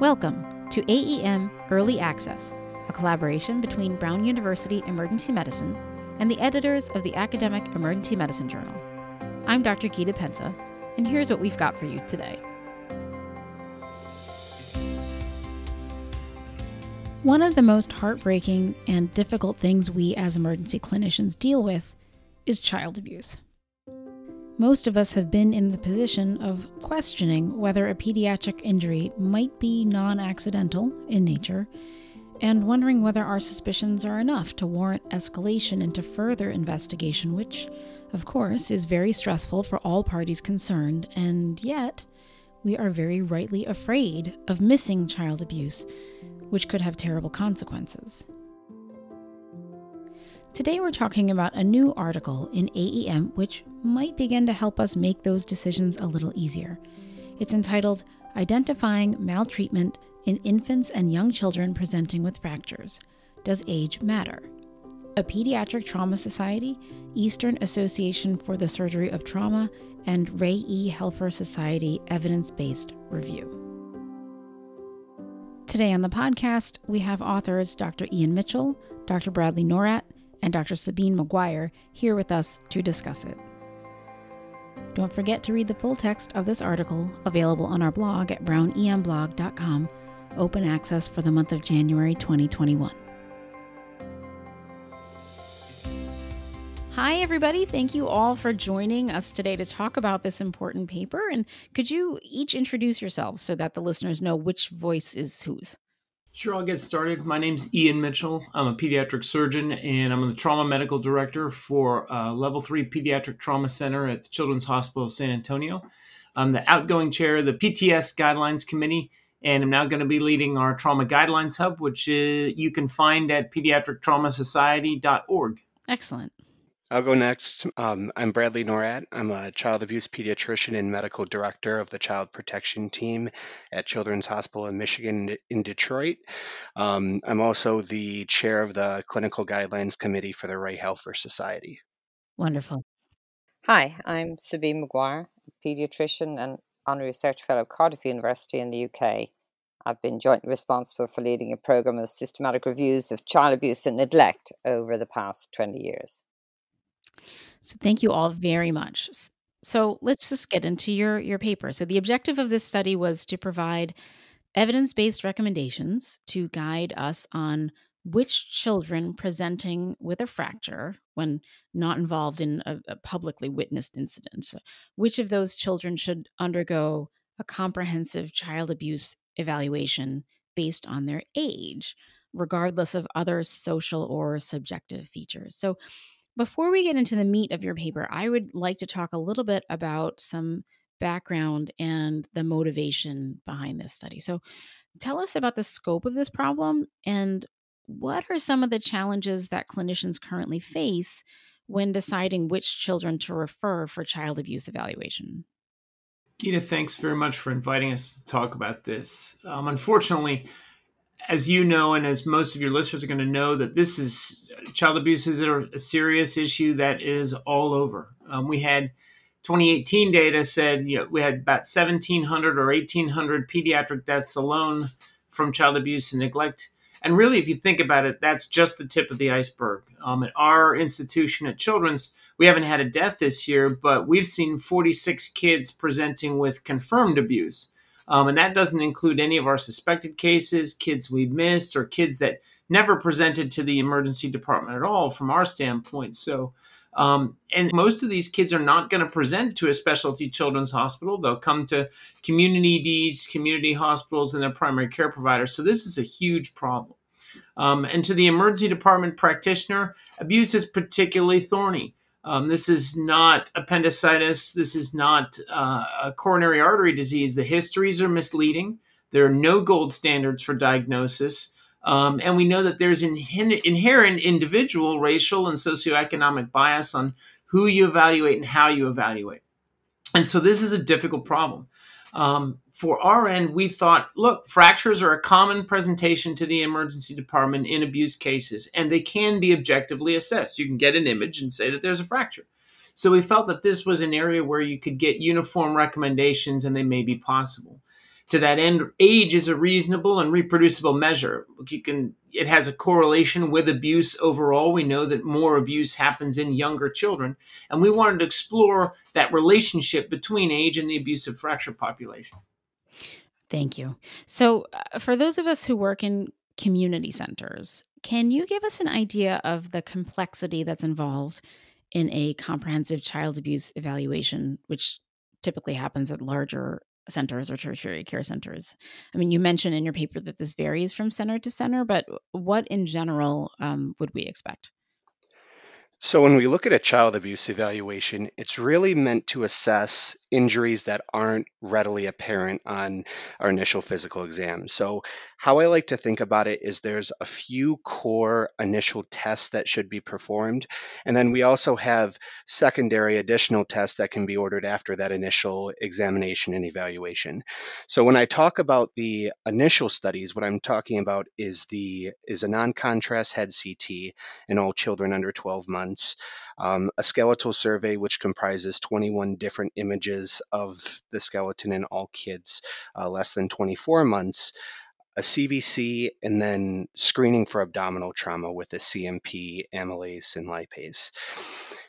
Welcome to AEM Early Access, a collaboration between Brown University Emergency Medicine and the editors of the Academic Emergency Medicine Journal. I'm Dr. Gita Pensa, and here's what we've got for you today. One of the most heartbreaking and difficult things we as emergency clinicians deal with is child abuse. Most of us have been in the position of questioning whether a pediatric injury might be non accidental in nature and wondering whether our suspicions are enough to warrant escalation into further investigation, which, of course, is very stressful for all parties concerned, and yet we are very rightly afraid of missing child abuse, which could have terrible consequences. Today, we're talking about a new article in AEM which might begin to help us make those decisions a little easier. It's entitled Identifying Maltreatment in Infants and Young Children Presenting with Fractures Does Age Matter? A Pediatric Trauma Society, Eastern Association for the Surgery of Trauma, and Ray E. Helfer Society Evidence Based Review. Today on the podcast, we have authors Dr. Ian Mitchell, Dr. Bradley Norat, and Dr. Sabine Maguire here with us to discuss it. Don't forget to read the full text of this article, available on our blog at brownemblog.com, open access for the month of January 2021. Hi, everybody. Thank you all for joining us today to talk about this important paper. And could you each introduce yourselves so that the listeners know which voice is whose? Sure, I'll get started. My name's Ian Mitchell. I'm a pediatric surgeon and I'm the trauma medical director for uh, Level 3 Pediatric Trauma Center at the Children's Hospital of San Antonio. I'm the outgoing chair of the PTS Guidelines Committee and I'm now going to be leading our Trauma Guidelines Hub, which uh, you can find at pediatrictraumasociety.org. Excellent. I'll go next. Um, I'm Bradley Norat. I'm a child abuse pediatrician and medical director of the child protection team at Children's Hospital in Michigan in Detroit. Um, I'm also the chair of the clinical guidelines committee for the Ray Helfer Society. Wonderful. Hi, I'm Sabine Maguire, pediatrician and honorary research fellow at Cardiff University in the UK. I've been jointly responsible for leading a program of systematic reviews of child abuse and neglect over the past 20 years. So thank you all very much. So let's just get into your your paper. So the objective of this study was to provide evidence-based recommendations to guide us on which children presenting with a fracture when not involved in a, a publicly witnessed incident which of those children should undergo a comprehensive child abuse evaluation based on their age regardless of other social or subjective features so before we get into the meat of your paper, I would like to talk a little bit about some background and the motivation behind this study. So, tell us about the scope of this problem and what are some of the challenges that clinicians currently face when deciding which children to refer for child abuse evaluation? Gita, thanks very much for inviting us to talk about this. Um, unfortunately, as you know, and as most of your listeners are going to know, that this is child abuse is a, serious issue that is all over. Um, we had 2018 data said you know, we had about 1,700 or 1,800 pediatric deaths alone from child abuse and neglect. And really, if you think about it, that's just the tip of the iceberg. Um, at our institution at Children's, we haven't had a death this year, but we've seen 46 kids presenting with confirmed abuse. Um, and that doesn't include any of our suspected cases, kids we missed, or kids that never presented to the emergency department at all from our standpoint. So, um, and most of these kids are not going to present to a specialty children's hospital. They'll come to community EDs, community hospitals, and their primary care providers. So, this is a huge problem. Um, and to the emergency department practitioner, abuse is particularly thorny. Um, this is not appendicitis. This is not uh, a coronary artery disease. The histories are misleading. There are no gold standards for diagnosis. Um, and we know that there's in, inherent individual racial and socioeconomic bias on who you evaluate and how you evaluate. And so this is a difficult problem. Um, for our end, we thought, look, fractures are a common presentation to the emergency department in abuse cases, and they can be objectively assessed. You can get an image and say that there's a fracture. So we felt that this was an area where you could get uniform recommendations and they may be possible. To that end, age is a reasonable and reproducible measure. You can it has a correlation with abuse overall. We know that more abuse happens in younger children, and we wanted to explore that relationship between age and the abusive fracture population. Thank you. So, uh, for those of us who work in community centers, can you give us an idea of the complexity that's involved in a comprehensive child abuse evaluation, which typically happens at larger centers or tertiary care centers. I mean, you mentioned in your paper that this varies from center to center, but what in general um, would we expect? So, when we look at a child abuse evaluation, it's really meant to assess injuries that aren't readily apparent on our initial physical exam. So, how I like to think about it is there's a few core initial tests that should be performed, and then we also have secondary additional tests that can be ordered after that initial examination and evaluation. So, when I talk about the initial studies, what I'm talking about is the is a non-contrast head CT in all children under 12 months um, a skeletal survey, which comprises 21 different images of the skeleton in all kids uh, less than 24 months, a CBC, and then screening for abdominal trauma with a CMP, amylase, and lipase.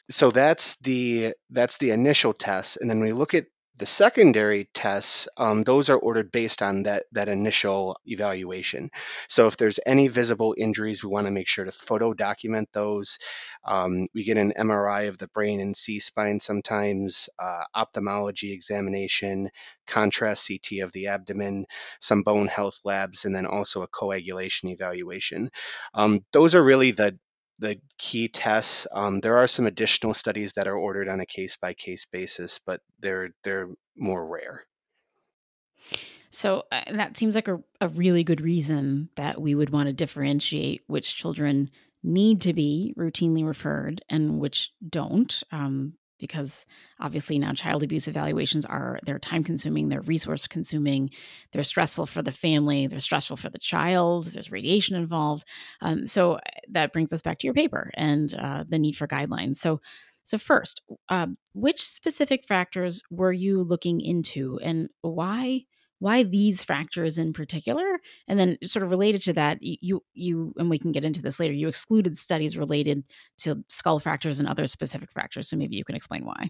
So that's the that's the initial test, and then we look at the secondary tests, um, those are ordered based on that, that initial evaluation. So if there's any visible injuries, we want to make sure to photo document those. Um, we get an MRI of the brain and C-spine sometimes, uh, ophthalmology examination, contrast CT of the abdomen, some bone health labs, and then also a coagulation evaluation. Um, those are really the the key tests. Um, there are some additional studies that are ordered on a case by case basis, but they're they're more rare. So uh, that seems like a, a really good reason that we would want to differentiate which children need to be routinely referred and which don't. Um, because obviously now child abuse evaluations are they're time consuming they're resource consuming they're stressful for the family they're stressful for the child there's radiation involved. Um, so that brings us back to your paper and uh, the need for guidelines. So so first uh, which specific factors were you looking into and why why these fractures in particular and then sort of related to that you you and we can get into this later you excluded studies related to skull fractures and other specific fractures so maybe you can explain why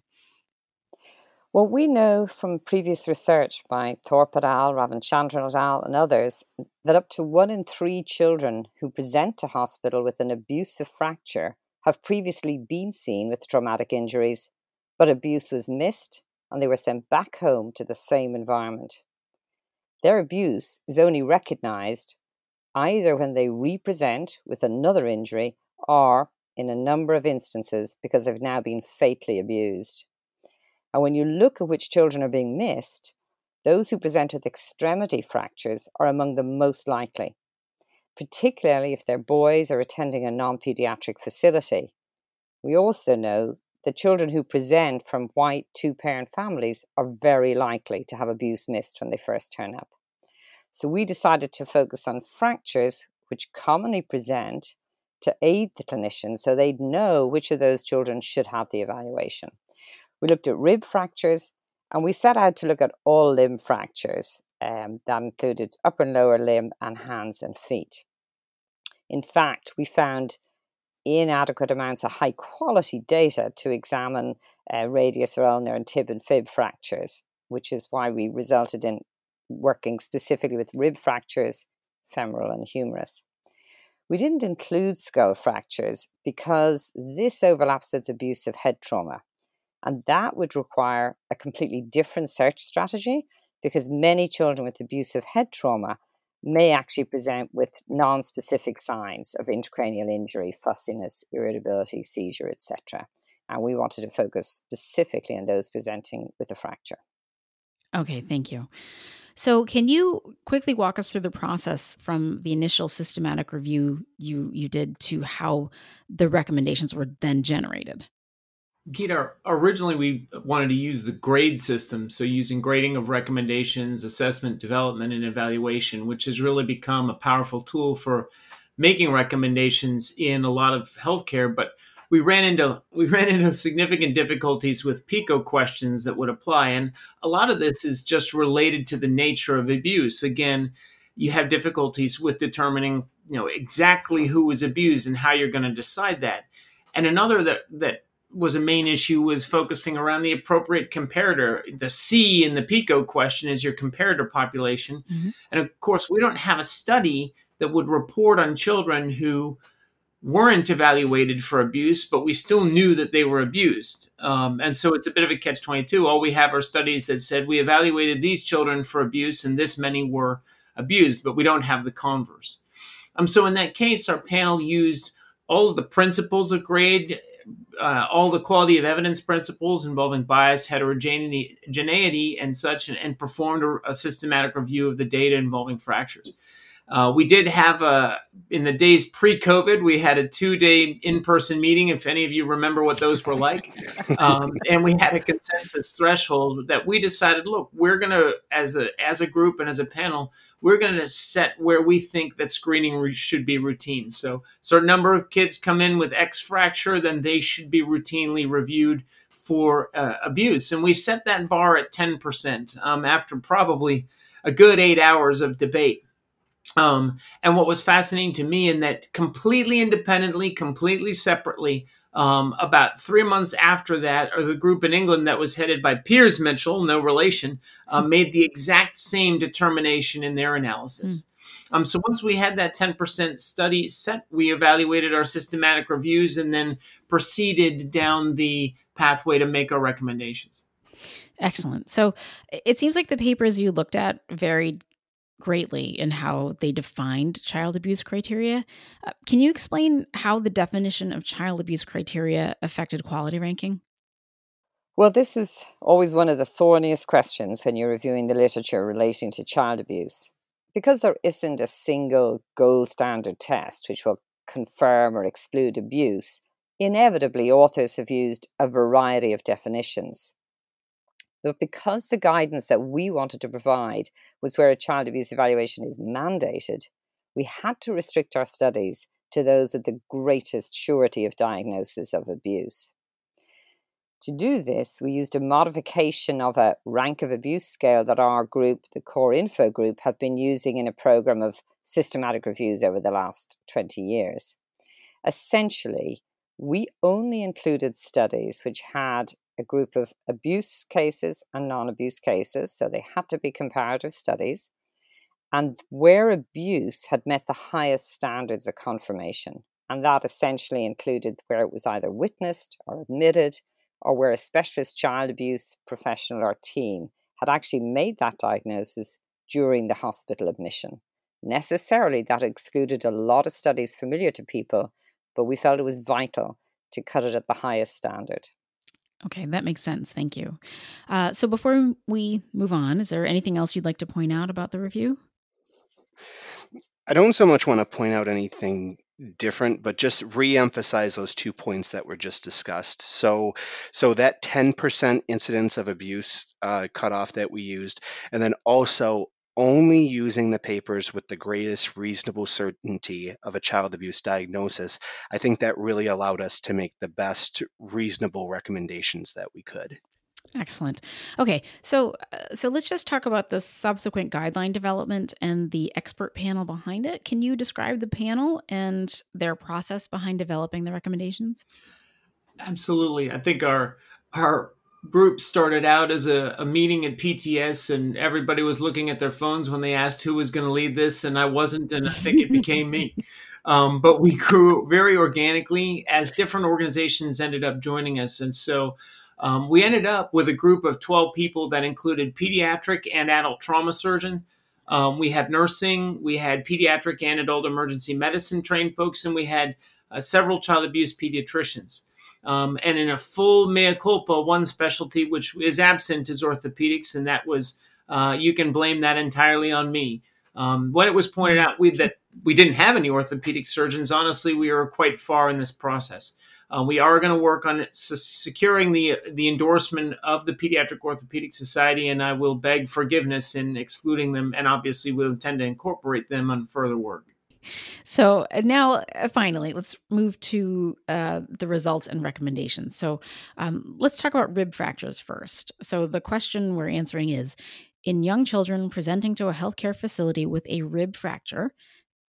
well, we know from previous research by Thorpe et al., Ravichandiran et al., and others that up to one in three children who present to hospital with an abusive fracture have previously been seen with traumatic injuries, but abuse was missed and they were sent back home to the same environment. Their abuse is only recognized either when they represent with another injury or, in a number of instances, because they've now been fatally abused. And when you look at which children are being missed, those who present with extremity fractures are among the most likely, particularly if their boys are attending a non pediatric facility. We also know that children who present from white two parent families are very likely to have abuse missed when they first turn up. So we decided to focus on fractures which commonly present to aid the clinicians so they'd know which of those children should have the evaluation. We looked at rib fractures and we set out to look at all limb fractures um, that included upper and lower limb and hands and feet. In fact, we found inadequate amounts of high quality data to examine uh, radius, ulnar, and tib and fib fractures, which is why we resulted in working specifically with rib fractures, femoral, and humerus. We didn't include skull fractures because this overlaps with abusive head trauma. And that would require a completely different search strategy because many children with abusive head trauma may actually present with non-specific signs of intracranial injury, fussiness, irritability, seizure, etc. And we wanted to focus specifically on those presenting with a fracture. Okay, thank you. So, can you quickly walk us through the process from the initial systematic review you you did to how the recommendations were then generated? Gita, originally we wanted to use the grade system, so using grading of recommendations, assessment, development, and evaluation, which has really become a powerful tool for making recommendations in a lot of healthcare. But we ran into we ran into significant difficulties with PICO questions that would apply, and a lot of this is just related to the nature of abuse. Again, you have difficulties with determining you know exactly who was abused and how you're going to decide that. And another that that was a main issue was focusing around the appropriate comparator. The C in the PICO question is your comparator population. Mm-hmm. And of course, we don't have a study that would report on children who weren't evaluated for abuse, but we still knew that they were abused. Um, and so it's a bit of a catch 22. All we have are studies that said we evaluated these children for abuse and this many were abused, but we don't have the converse. Um, so in that case, our panel used all of the principles of grade uh, all the quality of evidence principles involving bias, heterogeneity, and such, and, and performed a, a, systematic review of the data involving fractures. Uh, we did have a in the days pre-COVID, we had a two-day in-person meeting. If any of you remember what those were like, um, and we had a consensus threshold that we decided, look, we're gonna as a as a group and as a panel, we're gonna set where we think that screening re- should be routine. So, certain number of kids come in with X fracture, then they should be routinely reviewed for uh, abuse, and we set that bar at ten percent um, after probably a good eight hours of debate. Um, and what was fascinating to me in that completely independently, completely separately, um, about three months after that, or the group in England that was headed by Piers Mitchell, no relation, uh, made the exact same determination in their analysis. Mm. Um, so once we had that 10% study set, we evaluated our systematic reviews and then proceeded down the pathway to make our recommendations. Excellent. So it seems like the papers you looked at varied greatly in how they defined child abuse criteria. Uh, can you explain how the definition of child abuse criteria affected quality ranking? Well, this is always one of the thorniest questions when you're reviewing the literature relating to child abuse. Because there isn't a single gold standard test which will confirm or exclude abuse, inevitably authors have used a variety of definitions. But because the guidance that we wanted to provide was where a child abuse evaluation is mandated, we had to restrict our studies to those with the greatest surety of diagnosis of abuse. To do this, we used a modification of a rank of abuse scale that our group, the Core Info group, have been using in a program of systematic reviews over the last 20 years. Essentially, we only included studies which had a group of abuse cases and non abuse cases, so they had to be comparative studies, and where abuse had met the highest standards of confirmation. And that essentially included where it was either witnessed or admitted, or where a specialist child abuse professional or team had actually made that diagnosis during the hospital admission. Necessarily, that excluded a lot of studies familiar to people, but we felt it was vital to cut it at the highest standard. Okay, that makes sense. Thank you. Uh, so before we move on, is there anything else you'd like to point out about the review? I don't so much want to point out anything different, but just re-emphasize those two points that were just discussed. So, so that 10% incidence of abuse uh, cutoff that we used, and then also only using the papers with the greatest reasonable certainty of a child abuse diagnosis, I think that really allowed us to make the best reasonable recommendations that we could. Excellent. Okay, so uh, so let's just talk about the subsequent guideline development and the expert panel behind it. Can you describe the panel and their process behind developing the recommendations? Absolutely. I think our our group started out as a, a, meeting at PTS, and everybody was looking at their phones when they asked who was going to lead this, and I wasn't, and I think it became me. Um, but we grew very organically as different organizations ended up joining us, and so. Um, we ended up with a group of 12 people that included pediatric and adult trauma surgeon. Um, we had nursing, we had pediatric and adult emergency medicine trained folks, and we had uh, several child abuse pediatricians. Um, and in a full mea culpa, one specialty which is absent is orthopedics, and that was uh, you can blame that entirely on me. Um, when it was pointed out we, that we didn't have any orthopedic surgeons, honestly, we were quite far in this process. Uh, we are going to work on securing the the endorsement of the Pediatric Orthopedic Society, and I will beg forgiveness in excluding them, and obviously we'll intend to incorporate them on further work. So now, uh, finally, let's move to uh, the results and recommendations. So um, let's talk about rib fractures first. So the question we're answering is In young children presenting to a healthcare facility with a rib fracture,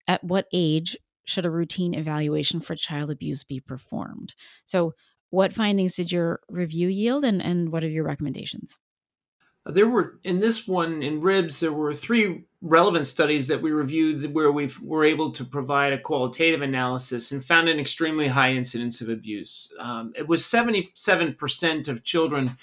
at what age should a routine evaluation for child abuse be performed? So, what findings did your review yield, and, and what are your recommendations? There were in this one in ribs there were three relevant studies that we reviewed where we were able to provide a qualitative analysis and found an extremely high incidence of abuse. Um, it was 77% of children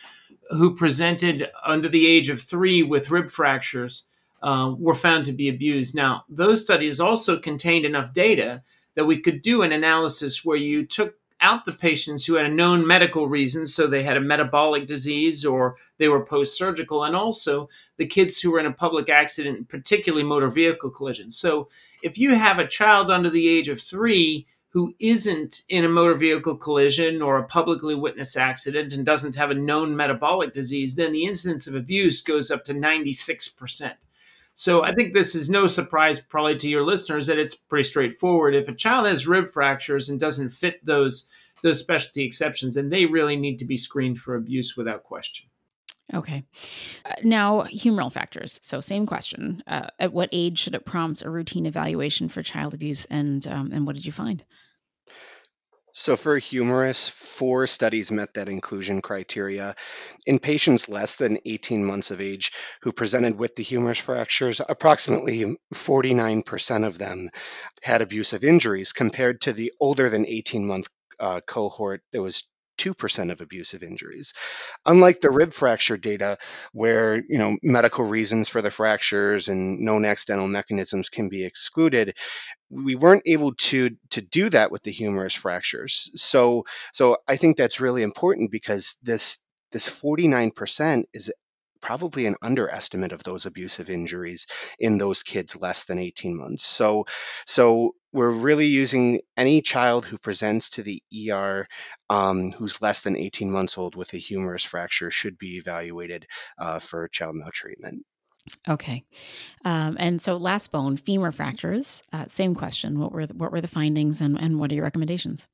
who presented under the age of three with rib fractures uh, were found to be abused. Now, those studies also contained enough data that we could do an analysis where you took out the patients who had a known medical reason, so they had a metabolic disease or they were post surgical, and also the kids who were in a public accident, particularly motor vehicle collisions. So if you have a child under the age of three who isn't in a motor vehicle collision or a publicly witnessed accident and doesn't have a known metabolic disease, then the incidence of abuse goes up to 96%. So I think this is no surprise, probably to your listeners, that it's pretty straightforward. If a child has rib fractures and doesn't fit those those specialty exceptions, then they really need to be screened for abuse without question. Okay. Uh, now, humeral factors. So, same question. Uh, at what age should it prompt a routine evaluation for child abuse, and um, and what did you find? So for humerus, four studies met that inclusion criteria. In patients less than 18 months of age who presented with the humerus fractures, approximately 49% of them had abusive injuries compared to the older than 18 month uh, cohort that was 2% of abusive injuries. Unlike the rib fracture data, where you know medical reasons for the fractures and known accidental mechanisms can be excluded, we weren't able to to do that with the humerus fractures. So so I think that's really important because this this 49% is probably an underestimate of those abusive injuries in those kids less than 18 months. So, so we're really using any child who presents to the ER um, who's less than 18 months old with a humerus fracture should be evaluated uh, for child maltreatment. Okay, um, and so last bone femur fractures. Uh, same question. What were the, what were the findings, and, and what are your recommendations?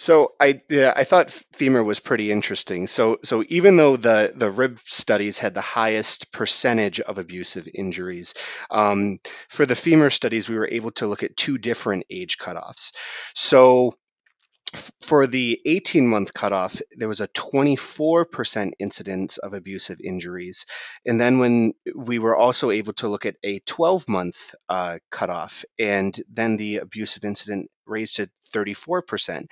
So I yeah, I thought femur was pretty interesting. So so even though the the rib studies had the highest percentage of abusive injuries, um, for the femur studies we were able to look at two different age cutoffs. So for the 18 month cutoff, there was a 24% incidence of abusive injuries. And then when we were also able to look at a 12 month uh, cutoff, and then the abusive incident raised to 34%.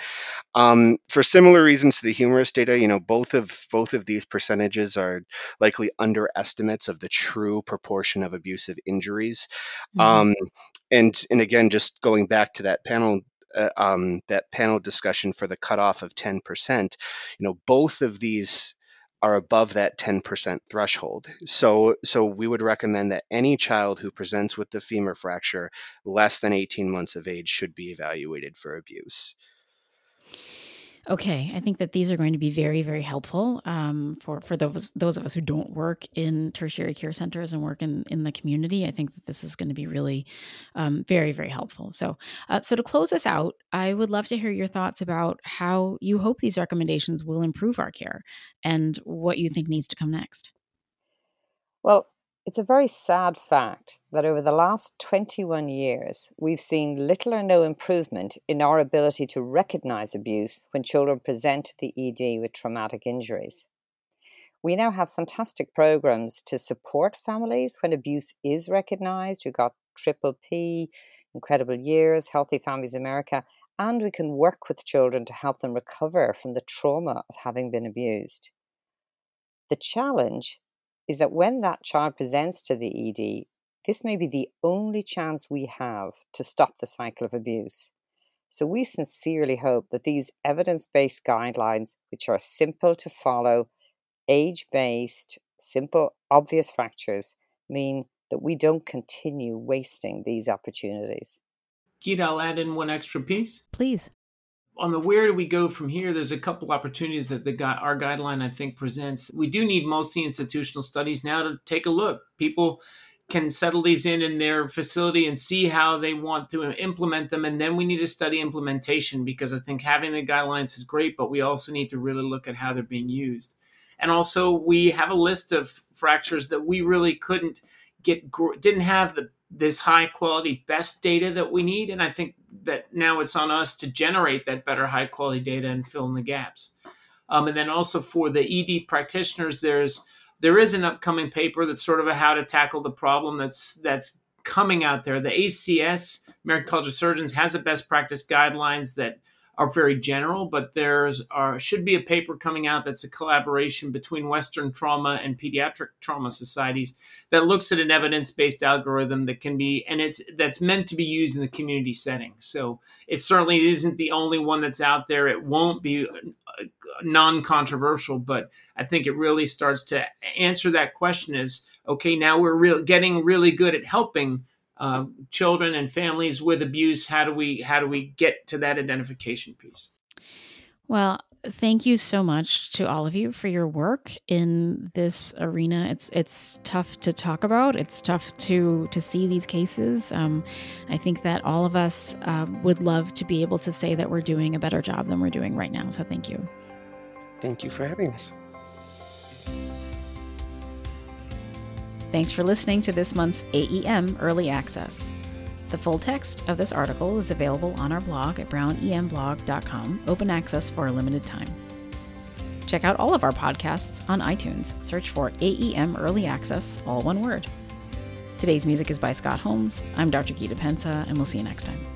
Um, for similar reasons to the humerus data, you know, both of both of these percentages are likely underestimates of the true proportion of abusive injuries. Mm-hmm. Um, and and again, just going back to that panel uh, um, that panel discussion for the cutoff of 10%, you know, both of these are above that 10% threshold. So, so we would recommend that any child who presents with the femur fracture less than 18 months of age should be evaluated for abuse. Okay, I think that these are going to be very, very helpful um, for for those those of us who don't work in tertiary care centers and work in in the community. I think that this is going to be really um, very, very helpful. So, uh, so to close us out, I would love to hear your thoughts about how you hope these recommendations will improve our care and what you think needs to come next. Well, it's a very sad fact that over the last 21 years, we've seen little or no improvement in our ability to recognize abuse when children present to the ED with traumatic injuries. We now have fantastic programs to support families when abuse is recognized. We've got Triple P, Incredible Years, Healthy Families America, and we can work with children to help them recover from the trauma of having been abused. The challenge is that when that child presents to the ED, this may be the only chance we have to stop the cycle of abuse. So, we sincerely hope that these evidence based guidelines, which are simple to follow, age based, simple, obvious fractures, mean that we don't continue wasting these opportunities. Gita, I'll add in one extra piece. Please on the where do we go from here there's a couple opportunities that the guy, our guideline i think presents. We do need multi-institutional studies now to take a look. People can settle these in in their facility and see how they want to implement them and then we need to study implementation because i think having the guidelines is great but we also need to really look at how they're being used. And also we have a list of fractures that we really couldn't get didn't have the this high quality best data that we need and i think that now it's on us to generate that better high quality data and fill in the gaps. Um, and then also for the ed practitioners there's there is an upcoming paper that's sort of a how to tackle the problem that's that's coming out there. The acs american college of surgeons has a best practice guidelines that are very general, but there's are, should be a paper coming out that's a collaboration between Western trauma and pediatric trauma societies that looks at an evidence-based algorithm that can be and it's that's meant to be used in the community setting. So it certainly isn't the only one that's out there. It won't be uh, non-controversial, but I think it really starts to answer that question: is okay now we're real, getting really good at helping uh, children and families with abuse how do we how do we get to that identification piece? Well thank you so much to all of you for your work in this arena. It's it's tough to talk about. It's tough to to see these cases. Um, i think that all of us uh, would love to be able to say that we're doing a better job than we're doing right now. So thank you. Thank you for having us Thanks for listening to this month's AEM Early Access. The full text of this article is available on our blog at brownemblog.com, open access for a limited time. Check out all of our podcasts on iTunes. Search for AEM Early Access, all one word. Today's music is by Scott Holmes. I'm Dr. Gita Pensa, and we'll see you next time.